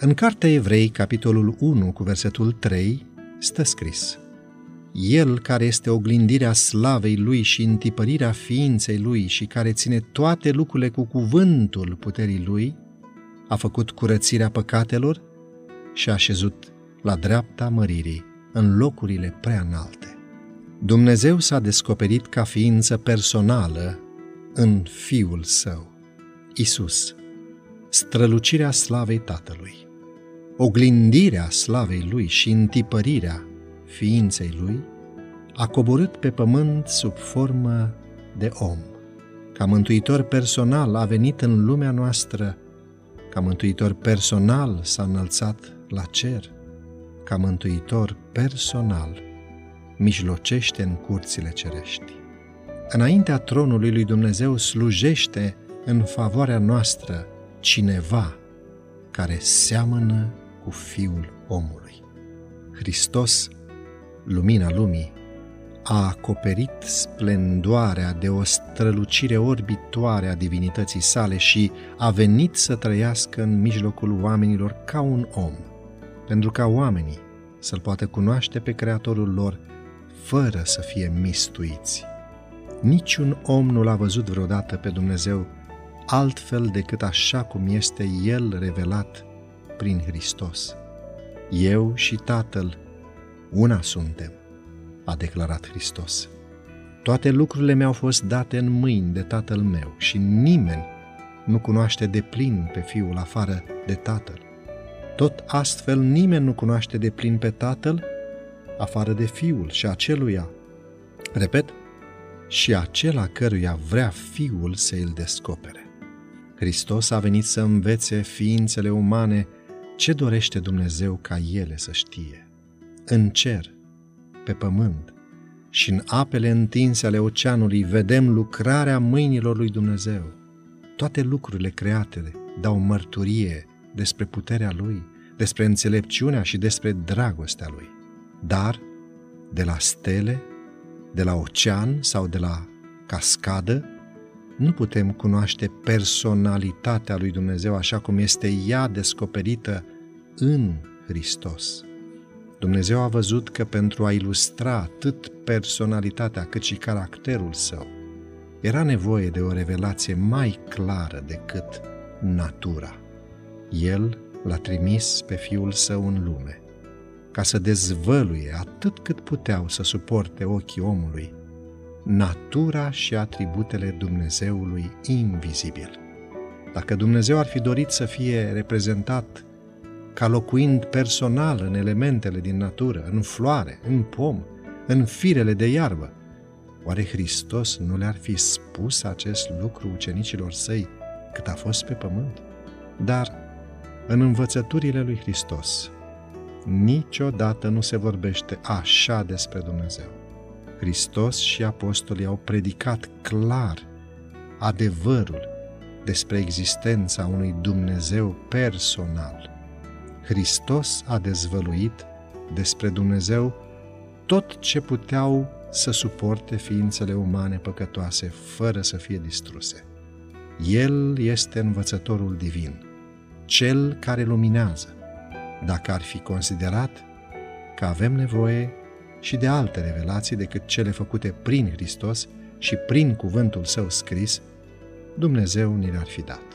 În Cartea Evrei, capitolul 1, cu versetul 3, stă scris El care este oglindirea slavei Lui și întipărirea ființei Lui și care ține toate lucrurile cu cuvântul puterii Lui, a făcut curățirea păcatelor și a așezut la dreapta măririi, în locurile prea înalte. Dumnezeu s-a descoperit ca ființă personală în Fiul Său, Isus, strălucirea slavei Tatălui, oglindirea slavei Lui și întipărirea ființei Lui, a coborât pe pământ sub formă de om. Ca mântuitor personal a venit în lumea noastră, ca mântuitor personal s-a înălțat la cer, ca mântuitor personal mijlocește în curțile cerești. Înaintea tronului lui Dumnezeu slujește în favoarea noastră cineva care seamănă cu Fiul omului. Hristos, lumina lumii, a acoperit splendoarea de o strălucire orbitoare a divinității sale și a venit să trăiască în mijlocul oamenilor ca un om, pentru ca oamenii să-L poată cunoaște pe Creatorul lor fără să fie mistuiți. Niciun om nu l-a văzut vreodată pe Dumnezeu altfel decât așa cum este El revelat prin Hristos. Eu și Tatăl, una suntem, a declarat Hristos. Toate lucrurile mi-au fost date în mâini de Tatăl meu și nimeni nu cunoaște de plin pe Fiul afară de Tatăl. Tot astfel nimeni nu cunoaște de plin pe Tatăl afară de Fiul și aceluia. Repet, și acela căruia vrea Fiul să îl descopere. Hristos a venit să învețe ființele umane ce dorește Dumnezeu ca ele să știe. În cer, pe pământ și în apele întinse ale oceanului vedem lucrarea mâinilor lui Dumnezeu. Toate lucrurile create dau mărturie despre puterea Lui, despre înțelepciunea și despre dragostea Lui. Dar, de la stele, de la ocean sau de la cascadă, nu putem cunoaște personalitatea lui Dumnezeu așa cum este ea descoperită în Hristos. Dumnezeu a văzut că pentru a ilustra atât personalitatea cât și caracterul său, era nevoie de o revelație mai clară decât natura. El l-a trimis pe Fiul Său în lume – ca să dezvăluie atât cât puteau să suporte ochii omului natura și atributele Dumnezeului invizibil. Dacă Dumnezeu ar fi dorit să fie reprezentat ca locuind personal în elementele din natură, în floare, în pom, în firele de iarbă, oare Hristos nu le-ar fi spus acest lucru ucenicilor săi cât a fost pe pământ? Dar, în învățăturile lui Hristos, Niciodată nu se vorbește așa despre Dumnezeu. Hristos și apostolii au predicat clar adevărul despre existența unui Dumnezeu personal. Hristos a dezvăluit despre Dumnezeu tot ce puteau să suporte ființele umane păcătoase fără să fie distruse. El este învățătorul divin, cel care luminează, dacă ar fi considerat că avem nevoie și de alte revelații decât cele făcute prin Hristos și prin cuvântul său scris, Dumnezeu ni le-ar fi dat.